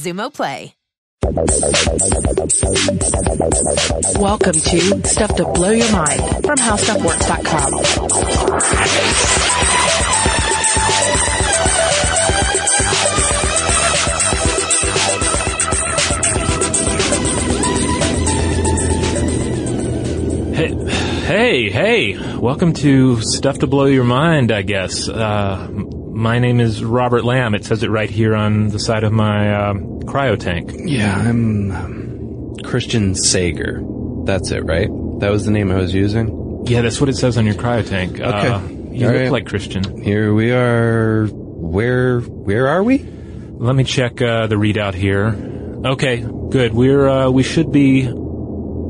Xumo Play. Welcome to Stuff to Blow Your Mind from HowStuffWorks.com. Hey, hey, hey! Welcome to Stuff to Blow Your Mind. I guess uh, my name is Robert Lamb. It says it right here on the side of my um, cryo tank. Yeah, I'm um, Christian Sager. That's it, right? That was the name I was using. Yeah, that's what it says on your cryo tank. Okay. Uh, you All look right. like Christian. Here we are. Where where are we? Let me check uh, the readout here. Okay, good. We're uh, we should be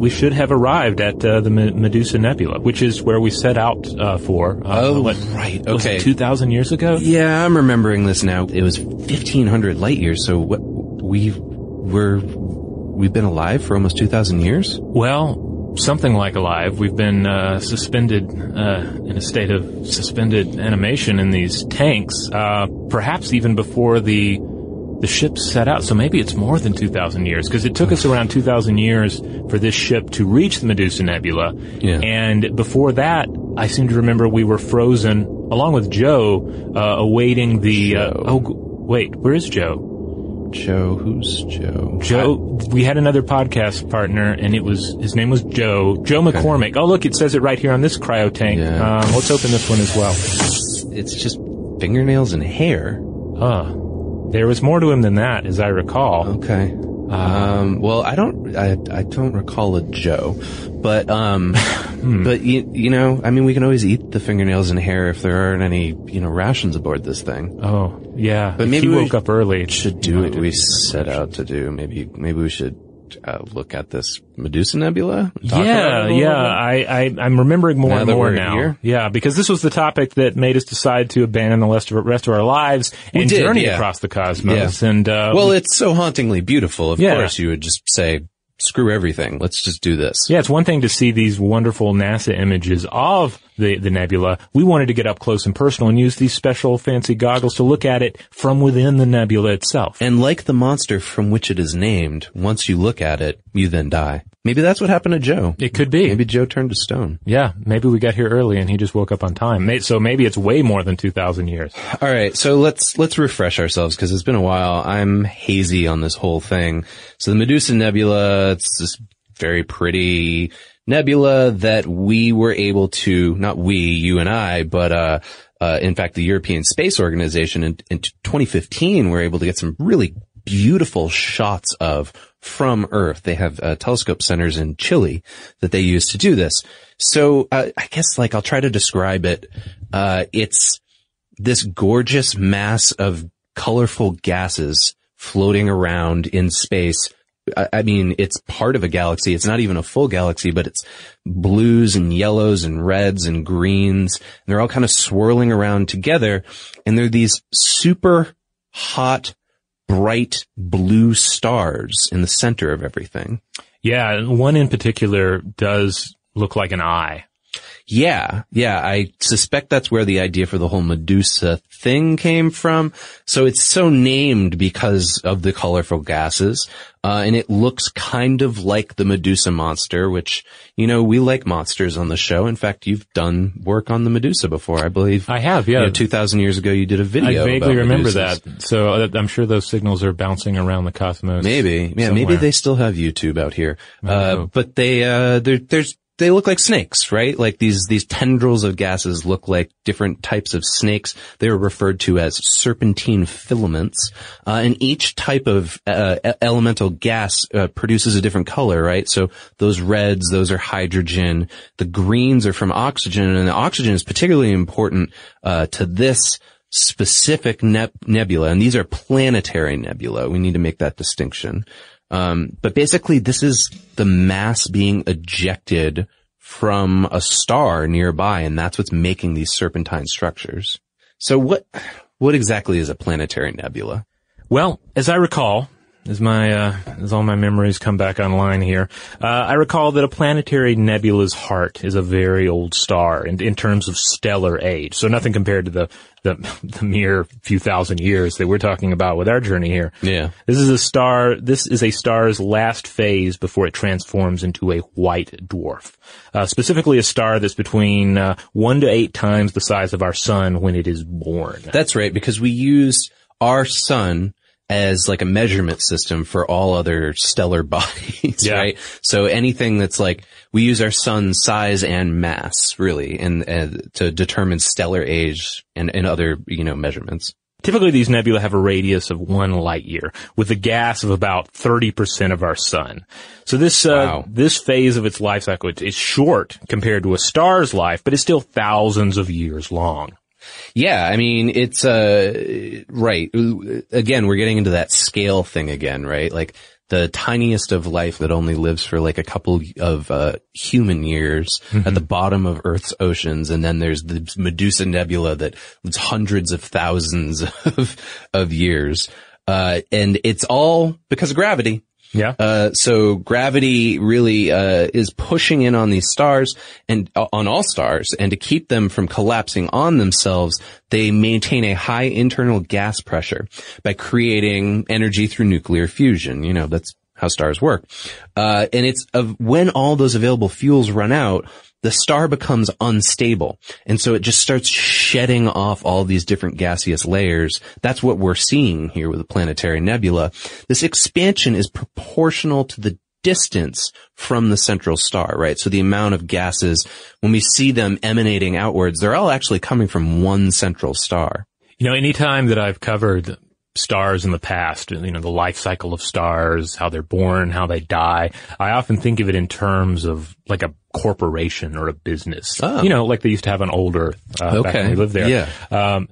we should have arrived at uh, the Medusa Nebula, which is where we set out uh, for. Uh, Oh, what, right, okay. two thousand years ago. Yeah, I'm remembering this now. It was 1500 light years. So what we were we've been alive for almost 2000 years. Well, something like alive. We've been uh, suspended uh, in a state of suspended animation in these tanks, uh, perhaps even before the the ship set out. So maybe it's more than 2,000 years because it took us around 2,000 years for this ship to reach the Medusa Nebula. Yeah. And before that, I seem to remember we were frozen along with Joe, uh, awaiting the. Uh, oh, wait, where is Joe? Joe, who's Joe? Joe, we had another podcast partner, and it was his name was Joe. Joe McCormick. Oh, look, it says it right here on this cryo tank. Yeah. Um, let's open this one as well. It's just fingernails and hair. Uh, there was more to him than that, as I recall. Okay. Um, well, I don't, I, I don't recall a Joe, but, um, Hmm. but you, you know, I mean, we can always eat the fingernails and hair if there aren't any, you know, rations aboard this thing. Oh, yeah. But If maybe he we woke up early. Should do what we set out to do. Maybe, maybe we should uh, look at this Medusa Nebula. Yeah, yeah. I, I, I'm remembering more Now and more now. here? Yeah, because this was the topic that made us decide to abandon the rest of, rest of our lives and did, journey yeah. across the cosmos. And, uh, well, it's so hauntingly beautiful. Of Yeah. course, you would just say, "Screw everything. Let's just do this." Yeah, it's one thing to see these wonderful NASA images of the, the nebula. We wanted to get up close and personal and use these special fancy goggles to look at it from within the nebula itself. And like the monster from which it is named, once you look at it, you then die. Maybe that's what happened to Joe. It could be. Maybe Joe turned to stone. Yeah, maybe we got here early and he just woke up on time. So maybe it's way more than 2,000 years. All right, so let's let's refresh ourselves because it's been a while. I'm hazy on this whole thing. So the Medusa Nebula, it's this very pretty nebula that we were able to, not we, you and I, but, uh, uh, in fact, the European Space Organization in, in 2015 were able to get some really beautiful shots of from Earth. They have uh, telescope centers in Chile that they use to do this. So uh, I guess like I'll try to describe it. Uh, it's this gorgeous mass of colorful gases floating around in space. I, I mean, it's part of a galaxy. It's not even a full galaxy, but it's blues and yellows and reds and greens. And they're all kind of swirling around together. And they're these super hot, bright blue stars in the center of everything. Yeah, one in particular does look like an eye. Yeah, yeah, I suspect that's where the idea for the whole Medusa thing came from. So it's so named because of the colorful gases, uh, and it looks kind of like the Medusa monster, which, you know, we like monsters on the show. In fact, you've done work on the Medusa before, I believe. I have, yeah. You know, 2000 years ago you did a video I vaguely remember Medusas. that. So uh, I'm sure those signals are bouncing around the cosmos. Maybe, yeah, maybe they still have YouTube out here. Uh, but they, uh, there, there's, they look like snakes, right? Like these, these tendrils of gases look like different types of snakes. They are referred to as serpentine filaments. Uh, and each type of, uh, elemental gas, uh, produces a different color, right? So those reds, those are hydrogen. The greens are from oxygen and the oxygen is particularly important, uh, to this specific neb- nebula, and these are planetary nebula. We need to make that distinction. Um, but basically, this is the mass being ejected from a star nearby, and that's what's making these serpentine structures. So what, what exactly is a planetary nebula? Well, as I recall, as my uh, as all my memories come back online here, uh, I recall that a planetary nebula's heart is a very old star in, in terms of stellar age. So nothing compared to the, the the mere few thousand years that we're talking about with our journey here. Yeah. This is a star. This is a star's last phase before it transforms into a white dwarf. Uh, specifically, a star that's between uh, one to eight times the size of our sun when it is born. That's right, because we use our sun as like a measurement system for all other stellar bodies, Yeah. right? So anything that's like, we use our sun's size and mass, really, and, and to determine stellar age and, and other, you know, measurements. Typically, these nebula have a radius of one light year, with a gas of about 30% of our sun. So this, uh, Wow. this phase of its life cycle is short compared to a star's life, but it's still thousands of years long. Yeah, I mean, it's, uh, right. Again, we're getting into that scale thing again, right? Like the tiniest of life that only lives for like a couple of, uh, human years at the bottom of Earth's oceans. And then there's the Medusa Nebula that lives hundreds of thousands of, of years. Uh, and it's all because of gravity. Yeah. Uh, so gravity really uh, is pushing in on these stars and uh, on all stars, and to keep them from collapsing on themselves, they maintain a high internal gas pressure by creating energy through nuclear fusion. You know, that's how stars work. Uh, and it's of when all those available fuels run out, the star becomes unstable. And so it just starts shedding off all these different gaseous layers. That's what we're seeing here with the planetary nebula. This expansion is proportional to the distance from the central star, right? So the amount of gases, when we see them emanating outwards, they're all actually coming from one central star. You know, anytime that I've covered stars in the past, you know, the life cycle of stars, how they're born, how they die, I often think of it in terms of like a corporation or a business. Oh. You know, like they used to have on Old Earth uh, back when we lived there. Yeah. Um,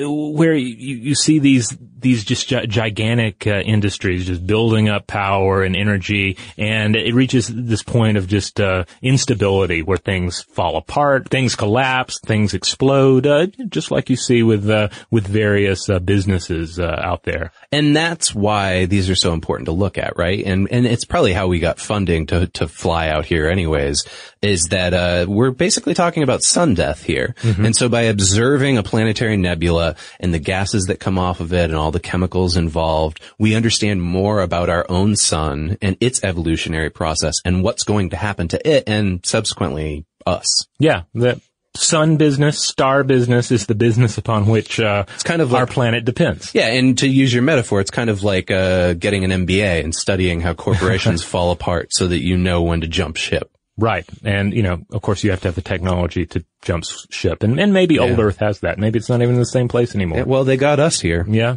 where you, you see these these just gigantic uh, industries just building up power and energy, and it reaches this point of just uh, instability where things fall apart, things collapse, things explode, uh, just like you see with uh, with various uh, businesses uh, out there. And that's why these are so important to look at, right? And and it's probably how we got funding to to fly out here anyways, is that uh we're basically talking about sun death here. And so by observing a planetary nebula and the gases that come off of it and all the chemicals involved, we understand more about our own sun and its evolutionary process and what's going to happen to it and subsequently us. Yeah, the sun business, star business is the business upon which uh, It's kind of our planet depends. Yeah, and to use your metaphor, it's kind of like uh, getting an MBA and studying how corporations fall apart so that you know when to jump ship. Right. And, you know, of course you have to have the technology to jump ship. And, and maybe old Earth has that. Maybe it's not even in the same place anymore. Yeah, well, they got us here. yeah.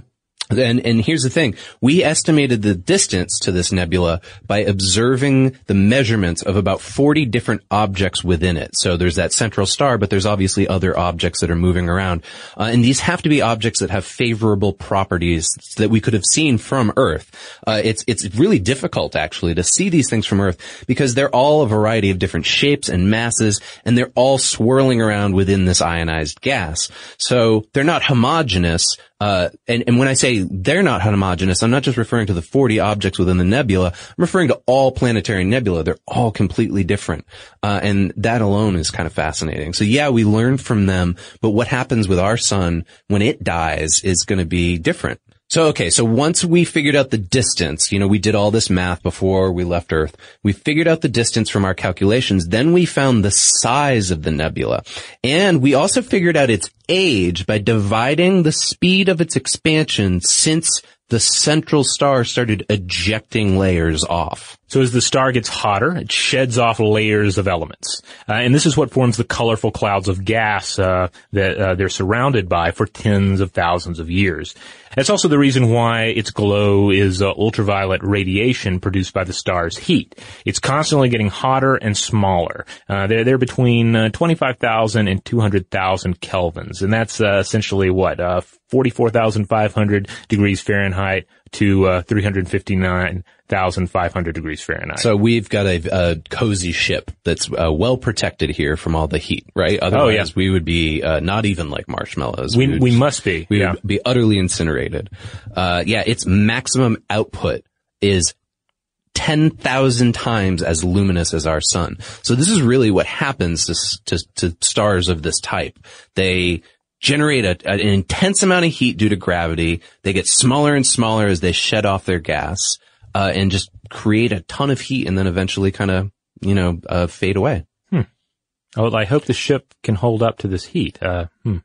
And, and here's the thing. We estimated the distance to this nebula by observing the measurements of about 40 different objects within it. So there's that central star, but there's obviously other objects that are moving around. Uh, and these have to be objects that have favorable properties that we could have seen from Earth. Uh, it's, it's really difficult actually to see these things from Earth because they're all a variety of different shapes and masses and they're all swirling around within this ionized gas. So they're not homogeneous. Uh, and, and when I say they're not homogeneous, I'm not just referring to the 40 objects within the nebula. I'm referring to all planetary nebula. They're all completely different. Uh, and that alone is kind of fascinating. So yeah, we learn from them, but what happens with our sun when it dies is going to be different. So, okay, so once we figured out the distance, you know, we did all this math before we left Earth. We figured out the distance from our calculations. Then we found the size of the nebula. And we also figured out its age by dividing the speed of its expansion since the central star started ejecting layers off. So as the star gets hotter, it sheds off layers of elements. Uh, and this is what forms the colorful clouds of gas uh, that uh, they're surrounded by for tens of thousands of years. That's also the reason why its glow is uh, ultraviolet radiation produced by the star's heat. It's constantly getting hotter and smaller. Uh, they're, they're between uh, 25,000 and 200,000 kelvins. And that's uh, essentially what? Uh, 44,500 degrees Fahrenheit to uh, 359,500 degrees Fahrenheit. So we've got a, a cozy ship that's uh, well protected here from all the heat, right? Otherwise, we would be uh, not even like marshmallows. we, we just- must be. we yeah. would be utterly incinerated. Uh, yeah, its maximum output is 10,000 times as luminous as our sun. So this is really what happens to, to, to stars of this type. They generate a, an intense amount of heat due to gravity. They get smaller and smaller as they shed off their gas, uh, and just create a ton of heat and then eventually kind of, you know, uh, fade away. Oh, I hope the ship can hold up to this heat. Uh, hmm.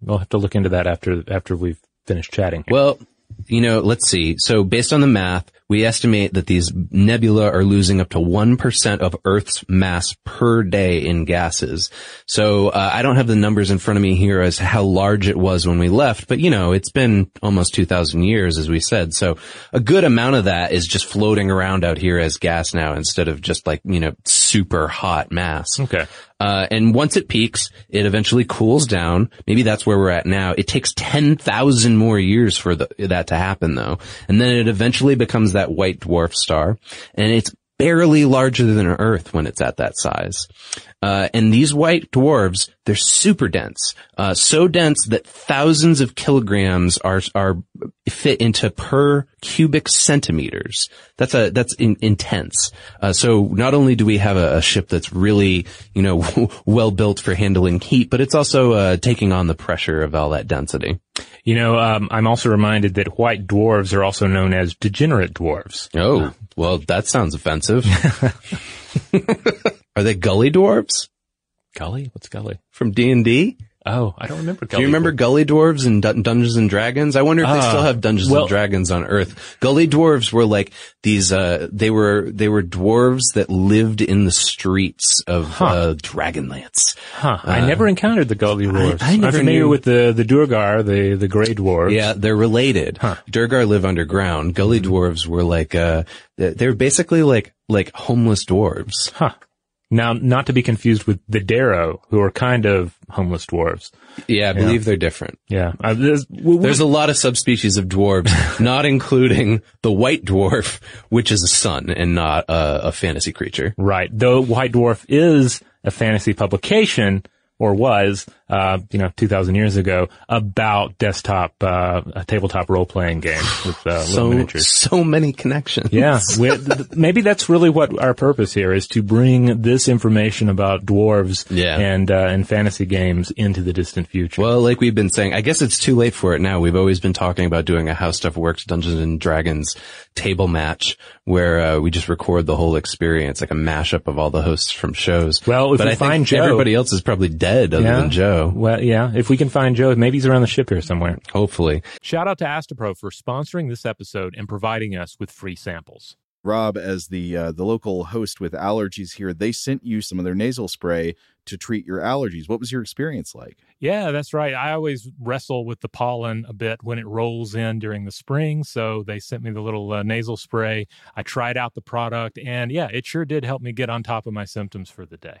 We'll have to look into that after after we've finished chatting. here. Well, you know, let's see. So based on the math, we estimate that these nebula are losing up to 1% of Earth's mass per day in gases. So uh, I don't have the numbers in front of me here as how large it was when we left, but you know, it's been almost 2000 years as we said. So a good amount of that is just floating around out here as gas now instead of just like, you know, super hot mass. okay. Uh, and once it peaks, it eventually cools down. Maybe that's where we're at now. It takes 10,000 more years for the, that to happen though. And then it eventually becomes that white dwarf star. And it's barely larger than Earth when it's at that size. Uh, and these white dwarves, they're super dense, uh, so dense that thousands of kilograms are are fit into per cubic centimeters. That's a that's in, intense. Uh, so not only do we have a, a ship that's really you know well built for handling heat, but it's also uh, taking on the pressure of all that density. You know, um, I'm also reminded that white dwarves are also known as degenerate dwarves. Oh, well, that sounds offensive. are they gully dwarves Gully? What's gully? from D and D? Oh, I don't remember Do you remember Gully Dwarves and Dun- Dungeons and Dragons? I wonder if they Ah, still have Dungeons well- and Dragons on Earth. Gully Dwarves were like these, uh, they were, they were dwarves that lived in the streets of, uh, Dragonlance. Huh. I never encountered the gully dwarves. I am familiar knew- with the, the Duergar, the, the gray dwarves. Yeah, they're related. Huh. Duergar live underground. Gully Mm-hmm. Dwarves were like, uh, they're basically like, like homeless dwarves. Huh. Now, not to be confused with the Derro, who are kind of homeless dwarves. Yeah, I believe they're different. Yeah. Uh, there's, w- w- There's a lot of subspecies of dwarves, not including the white dwarf, which is a sun and not a, a fantasy creature. right. Though White Dwarf is a fantasy publication, or was, uh, you know, 2,000 years ago, about desktop, uh, a tabletop role-playing games with, uh, So, miniatures. so many connections. Yeah, we, th- maybe that's really what our purpose here is to bring this information about dwarves Yeah. and uh, and fantasy games into the distant future. Well, like we've been saying, I guess it's too late for it now. We've always been talking about doing a How Stuff Works Dungeons and Dragons table match where uh, we just record the whole experience, like a mashup of all the hosts from shows. Well, if but we I think find Joe- everybody else is probably dead other yeah. than Joe. Well, yeah. If we can find Joe, maybe he's around the ship here somewhere. Hopefully. Shout out to Astepro for sponsoring this episode and providing us with free samples. Rob, as the uh, the local host with allergies here, they sent you some of their nasal spray to treat your allergies. What was your experience like? Yeah, that's right. I always wrestle with the pollen a bit when it rolls in during the spring. So they sent me the little uh, nasal spray. I tried out the product, and yeah, it sure did help me get on top of my symptoms for the day.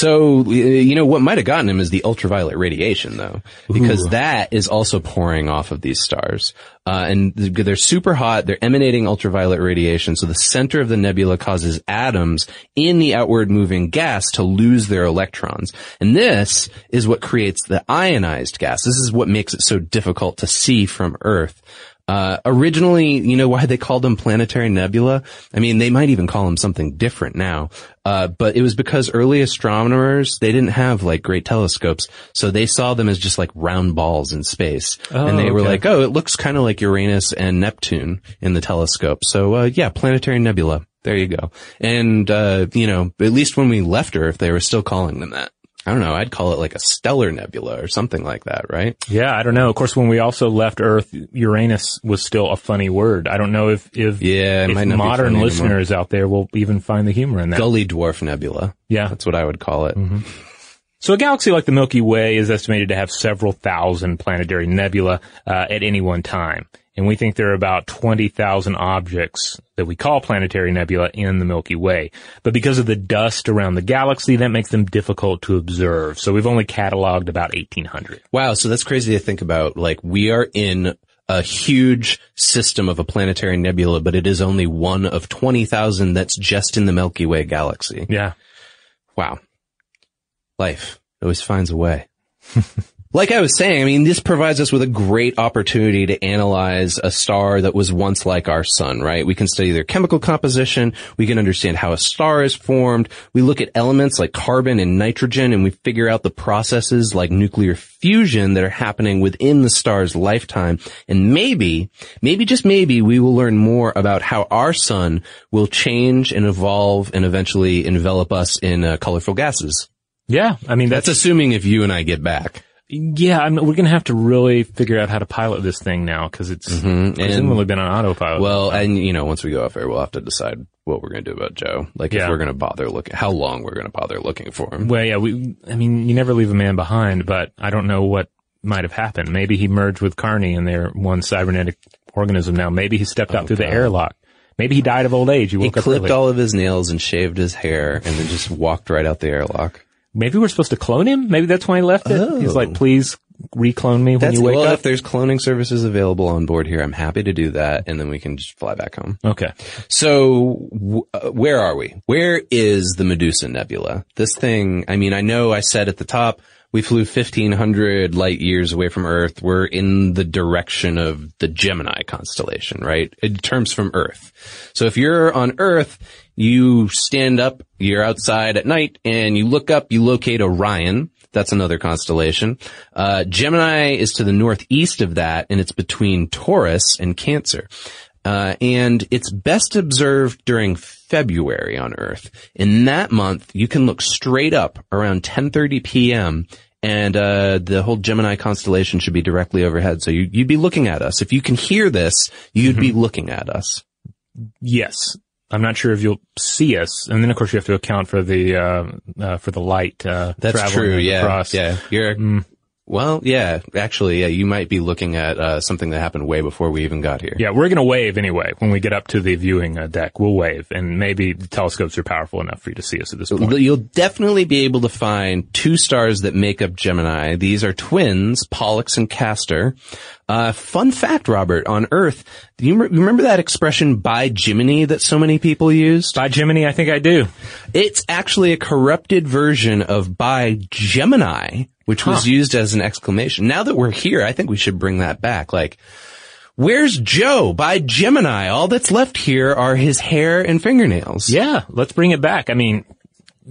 So, you know, what might have gotten him is the ultraviolet radiation though, because Ooh. that is also pouring off of these stars. Uh, and they're super hot. They're emanating ultraviolet radiation. So the center of the nebula causes atoms in the outward moving gas to lose their electrons. And this is what creates the ionized gas. This is what makes it so difficult to see from Earth. Uh, originally, you know why they called them planetary nebula? I mean, they might even call them something different now. Uh, but it was because early astronomers, they didn't have like great telescopes. So they saw them as just like round balls in space. Oh, and they were okay. like, oh, it looks kind of like Uranus and Neptune in the telescope. So, uh, yeah, planetary nebula. There you go. And, uh, you know, at least when we left Earth, they were still calling them that. I don't know. I'd call it like a stellar nebula or something like that, right? Yeah, I don't know. Of course, when we also left Earth, Uranus was still a funny word. I don't know if if, Yeah, if might not be modern funny anymore. listeners out there will even find the humor in that. Gully dwarf nebula. Yeah. That's what I would call it. So a galaxy like the Milky Way is estimated to have several thousand planetary nebula uh, at any one time. And we think there are about 20,000 objects that we call planetary nebula in the Milky Way. But because of the dust around the galaxy, that makes them difficult to observe. So we've only cataloged about 1,800. Wow. So that's crazy to think about. Like we are in a huge system of a planetary nebula, but it is only one of 20,000 that's just in the Milky Way galaxy. Yeah. Wow. Life always finds a way. Like I was saying, I mean, this provides us with a great opportunity to analyze a star that was once like our sun, right? We can study their chemical composition. We can understand how a star is formed. We look at elements like carbon and nitrogen and we figure out the processes like nuclear fusion that are happening within the star's lifetime. And maybe, maybe just maybe we will learn more about how our sun will change and evolve and eventually envelop us in uh, colorful gases. Yeah. I mean, That's that's, assuming if you and I get back. Yeah, I mean, we're going to have to really figure out how to pilot this thing now because it's mm-hmm, presumably been on autopilot. Well, and you know, once we go off air, we'll have to decide what we're going to do about Joe. Like if we're going to bother looking, how long we're going to bother looking for him. Well, yeah, we, I mean, you never leave a man behind, but I don't know what might have happened. Maybe he merged with Carney and they're one cybernetic organism now. Maybe he stepped out oh, through the airlock. Maybe he died of old age. He He clipped all of his nails and shaved his hair and then just walked right out the airlock. Maybe we're supposed to clone him. Maybe that's why he left it. He's like, please reclone me when That's you wake well, up. if there's cloning services available on board here, I'm happy to do that and then we can just fly back home. Okay. So, w- uh, where are we? Where is the Medusa Nebula? This thing, I mean, I know I said at the top, we flew 1500 light years away from Earth. We're in the direction of the Gemini constellation, right? In terms from Earth. So if you're on Earth, you stand up, you're outside at night and you look up, you locate Orion. That's another constellation. Uh, Gemini is to the northeast of that and it's between Taurus and Cancer. Uh, and it's best observed during February on Earth. In that month, you can look straight up around 10:30 p.m. and uh, the whole Gemini constellation should be directly overhead. So you, you'd be looking at us. If you can hear this, you'd be looking at us. Yes. I'm not sure if you'll see us. And then of course you have to account for the, uh, uh for the light, uh, That's true. Yeah, across. yeah. You're well, yeah. Actually, yeah. You might be looking at uh, something that happened way before we even got here. Yeah, we're going to wave anyway when we get up to the viewing uh, deck. We'll wave, and maybe the telescopes are powerful enough for you to see us at this point. You'll definitely be able to find two stars that make up Gemini. These are twins, Pollux and Castor. Uh, fun fact, Robert, on Earth, do you remember that expression by Jiminy that so many people used? By Gemini, I think I do. It's actually a corrupted version of by Gemini, which was used as an exclamation. Now that we're here, I think we should bring that back. Like, where's Joe? By Gemini. All that's left here are his hair and fingernails. Yeah, let's bring it back. I mean,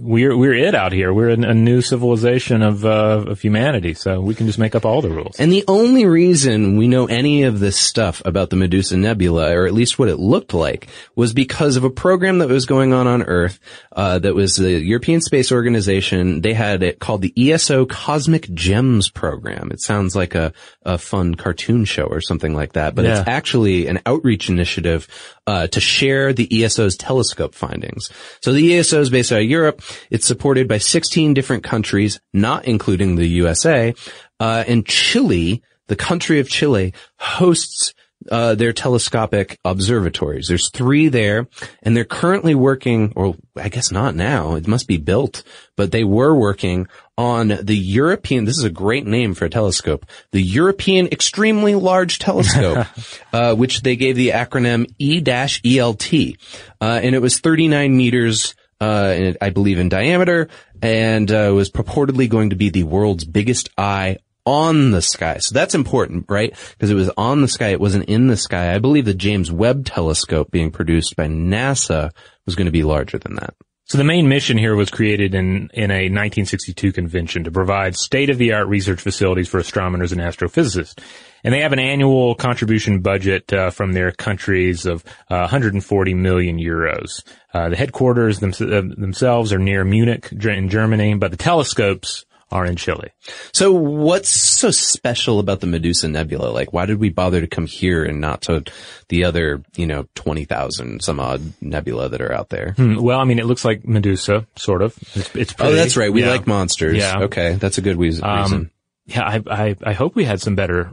we're we're it out here. We're a, a new civilization of uh, of humanity, so we can just make up all the rules. And the only reason we know any of this stuff about the Medusa Nebula, or at least what it looked like, was because of a program that was going on on Earth, uh, that was the European Space Organization. They had it called the ESO Cosmic Gems Program. It sounds like a, a fun cartoon show or something like that, but it's actually an outreach initiative, uh, to share the ESO's telescope findings. So the ESO is based out of Europe. It's supported by 16 different countries, not including the USA. Uh, and Chile, the country of Chile, hosts uh, their telescopic observatories. There's three there, and they're currently working, or I guess not now. It must be built, but they were working on the European. This is a great name for a telescope. The European Extremely Large Telescope, uh, which they gave the acronym E-ELT, uh, and it was 39 meters uh, in, I believe in diameter, and uh, was purportedly going to be the world's biggest eye on the sky. So that's important, right? Because it was on the sky, it wasn't in the sky. I believe the James Webb telescope being produced by NASA was going to be larger than that. So the main mission here was created in, in a 1962 convention to provide state-of-the-art research facilities for astronomers and astrophysicists. And they have an annual contribution budget uh, from their countries of uh, 140 million euros. Uh, the headquarters thems- uh, themselves are near Munich in Germany, but the telescopes are in Chile. So what's so special about the Medusa Nebula? Like, why did we bother to come here and not to the other, you know, 20,000 some odd nebula that are out there? Hmm, Well, I mean, it looks like Medusa, sort of. It's, it's pretty. Oh, that's right. We Yeah. like monsters. Yeah. Okay. That's a good reason. reason. Um, yeah, I, I, I hope we had some better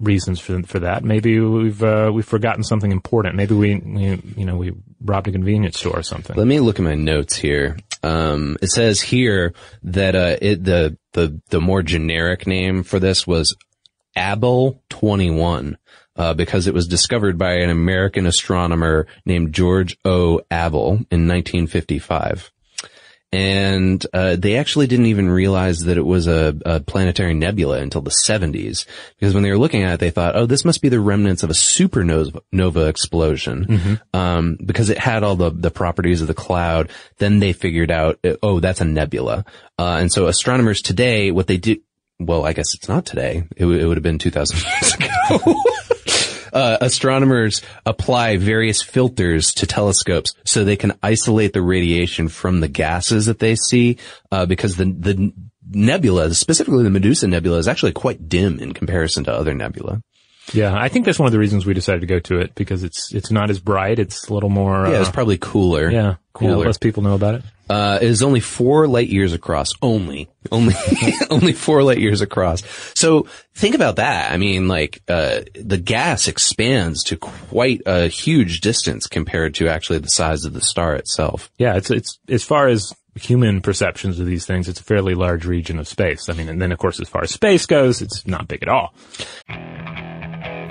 reasons for for that. Maybe we've uh, we've forgotten something important. Maybe we, we you know we robbed a convenience store or something. Let me look at my notes here. Um, it says here that uh, it the the the more generic name for this was Abell twenty one. Uh, because it was discovered by an American astronomer named George O. Abell in 1955 and uh, they actually didn't even realize that it was a, a, planetary nebula until the 70s because when they were looking at it they thought oh this must be the remnants of a supernova nova explosion. Mm-hmm. um, because it had all the, the properties of the cloud. Then they figured out oh that's a nebula. Uh, and so astronomers today what they do well i guess it's not today. It, w- it would have been 2000 years ago uh, astronomers apply various filters to telescopes so they can isolate the radiation from the gases that they see, uh, because the, the nebula, specifically the Medusa Nebula, is actually quite dim in comparison to other nebula. Yeah, I think that's one of the reasons we decided to go to it because it's it's not as bright. It's a little more. Yeah, it's uh, probably cooler. Yeah, cooler. Yeah, less people know about it. Uh, it is only four light years across. Only, only, only four light years across. So think about that. I mean, like, uh, the gas expands to quite a huge distance compared to actually the size of the star itself. Yeah, it's, it's, as far as human perceptions of these things, it's a fairly large region of space. I mean, and then of course, as far as space goes, it's not big at all.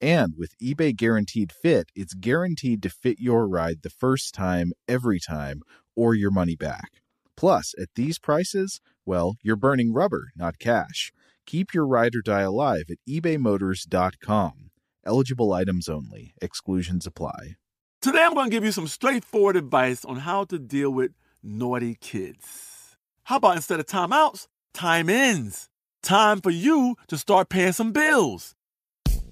And with eBay Guaranteed Fit, it's guaranteed to fit your ride the first time, every time, or your money back. Plus, at these prices, well, you're burning rubber, not cash. Keep your ride or die alive at ebaymotors.com. Eligible items only. Exclusions apply. Today I'm going to give you some straightforward advice on how to deal with naughty kids. How about instead of timeouts, time ins? Time for you to start paying some bills.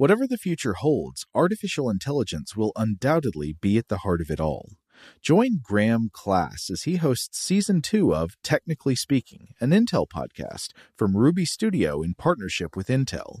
Whatever the future holds, artificial intelligence will undoubtedly be at the heart of it all. Join Graham Class as he hosts season two of Technically Speaking, an Intel podcast from Ruby Studio in partnership with Intel.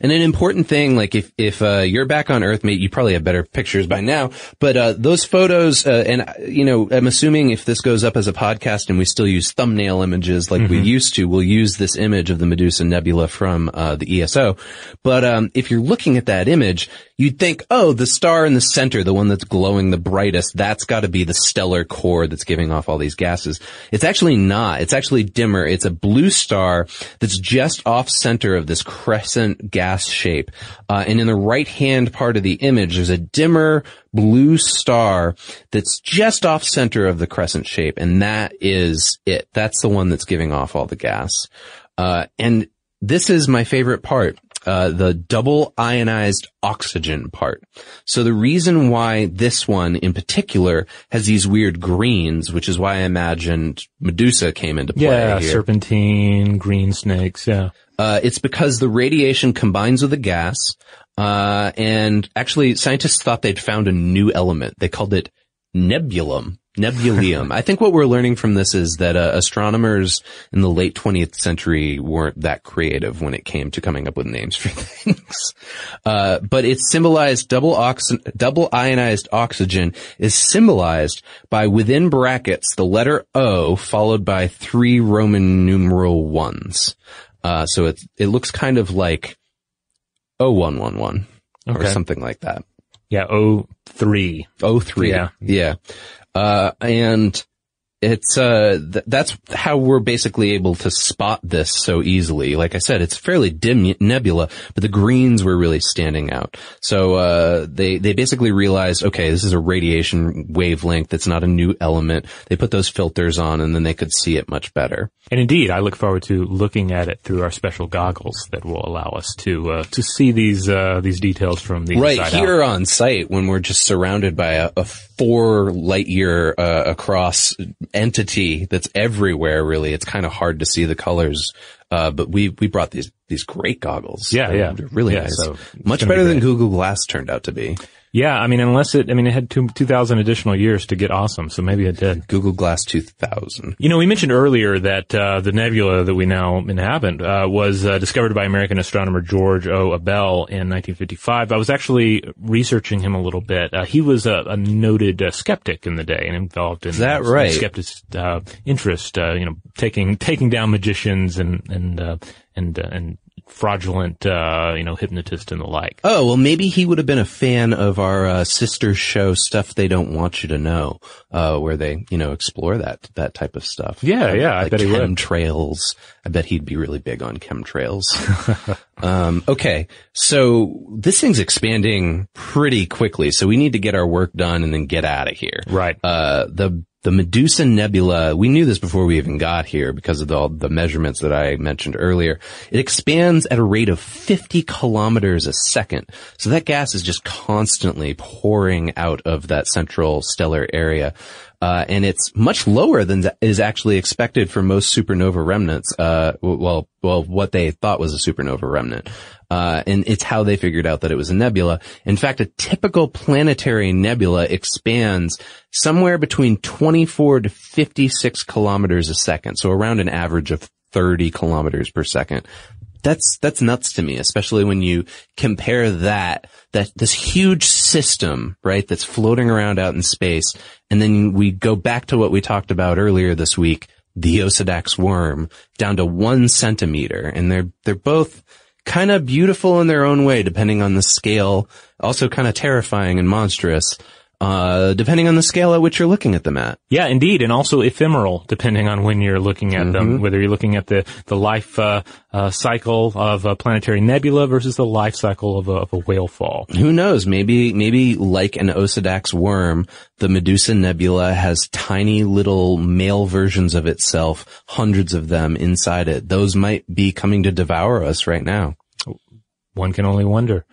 And an important thing, like if, if, uh, you're back on Earth, mate, you probably have better pictures by now, but, uh, those photos, uh, and, you know, I'm assuming if this goes up as a podcast and we still use thumbnail images like we used to, we'll use this image of the Medusa Nebula from, uh, the ESO. But, um, if you're looking at that image, you'd think, oh, the star in the center, the one that's glowing the brightest, that's gotta be the stellar core that's giving off all these gases. It's actually not. It's actually dimmer. It's a blue star that's just off center of this crescent gas shape. Uh, and in the right hand part of the image, there's a dimmer blue star that's just off center of the crescent shape. And that is it. That's the one that's giving off all the gas. Uh, and this is my favorite part. Uh, the double ionized oxygen part. So the reason why this one in particular has these weird greens, which is why I imagined Medusa came into play Yeah, here. serpentine, green snakes, yeah. Uh, it's because the radiation combines with the gas, uh, and actually scientists thought they'd found a new element. They called it nebulum. Nebulium. I think what we're learning from this is that uh, astronomers in the late 20th century weren't that creative when it came to coming up with names for things. Uh, but it's symbolized double oxy- double ionized oxygen is symbolized by within brackets the letter O followed by three Roman numeral ones. Uh, so it it looks kind of like O111 or something like that. Yeah, O three. O three. Yeah. Yeah. Uh, and it's, uh, th- that's how we're basically able to spot this so easily. Like I said, it's fairly dim nebula, but the greens were really standing out. So, uh, they, they basically realized, okay, this is a radiation wavelength. It's not a new element. They put those filters on and then they could see it much better. And indeed, I look forward to looking at it through our special goggles that will allow us to uh, to see these uh, these details from the right here out. on site when we're just surrounded by a, a four light year uh, across entity that's everywhere really. It's kind of hard to see the colors uh, but we we brought these these great goggles. Yeah, They're- yeah. really Yeah, nice. so much gonna be better than google glass turned out to be Yeah, I mean, unless it, I mean, it had two two thousand additional years to get awesome, so maybe it did. google glass 2000 You know, we mentioned earlier that uh, the nebula that we now inhabit uh, was uh, discovered by American astronomer George O. Abell in 1955. I was actually researching him a little bit. Uh, he was a, a noted uh, skeptic in the day and involved in Is that right? skeptic uh, interest. Uh, you know, taking taking down magicians and and uh, and uh, and fraudulent uh, you know hypnotist and the like. Oh, well, maybe he would have been a fan of our uh, sister show, Stuff They Don't Want You to Know, uh, where they, you know, explore that, that type of stuff. Yeah, yeah, I bet he would. Chemtrails. I bet he'd be really big on chemtrails. um, okay. So this thing's expanding pretty quickly. So we need to get our work done and then get out of here. Right. Uh, the, the Medusa Nebula, we knew this before we even got here because of all the measurements that I mentioned earlier. It expands at a rate of 50 kilometers a second. So that gas is just constantly pouring out of that central stellar area. Uh, and it's much lower than is actually expected for most supernova remnants. Uh, well, well, what they thought was a supernova remnant. Uh, and it's how they figured out that it was a nebula. In fact, a typical planetary nebula expands somewhere between 24 to 56 kilometers a second. So around an average of 30 kilometers per second. That's, that's nuts to me, especially when you compare that, that this huge system, right, that's floating around out in space. And then we go back to what we talked about earlier this week, the Osedax worm down to one centimeter. And they're, they're both kind of beautiful in their own way, depending on the scale, also kind of terrifying and monstrous, uh, depending on the scale at which you're looking at them at. Yeah, indeed, and also ephemeral, depending on when you're looking at Mm-hmm. them. Whether you're looking at the the life uh, uh, cycle of a planetary nebula versus the life cycle of a, of a whale fall. Who knows? Maybe, maybe like an Osedax worm, the Medusa Nebula has tiny little male versions of itself, hundreds of them inside it. Those might be coming to devour us right now. One can only wonder.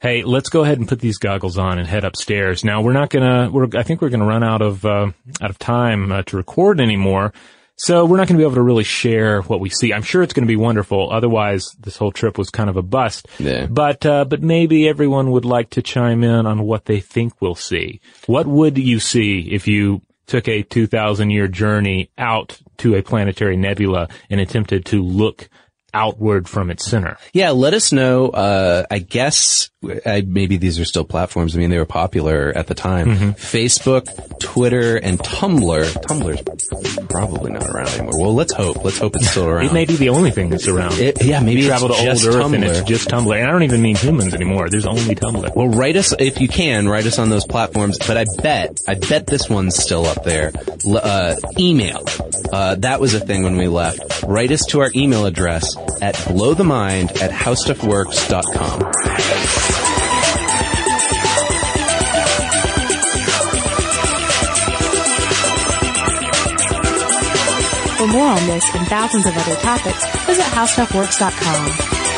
Hey, let's go ahead and put these goggles on and head upstairs. Now we're not gonna. We're. I think we're gonna run out of uh, out of time uh, to record anymore. So we're not going to be able to really share what we see. I'm sure it's going to be wonderful. Otherwise, this whole trip was kind of a bust. Yeah. But uh, but maybe everyone would like to chime in on what they think we'll see. What would you see if you took a 2,000 year journey out to a planetary nebula and attempted to look outward from its center? Yeah, let us know. Uh, I guess I, maybe these are still platforms. I mean, they were popular at the time. Mm-hmm. Facebook, Twitter, and Tumblr. Tumblr's probably not around anymore. Well, let's hope. Let's hope it's still around. It may be the only thing that's around. It- yeah, maybe you it's travel to old just Earth and Tumblr. it's just Tumblr. And I don't even mean humans anymore. There's only Tumblr. Well, write us if you can. Write us on those platforms. But I bet, I bet this one's still up there. Uh, email. Uh, that was a thing when we left. Write us to our email address at blowthemind at howstuffworks.com. For more on this and thousands of other topics, visit howstuffworks.com.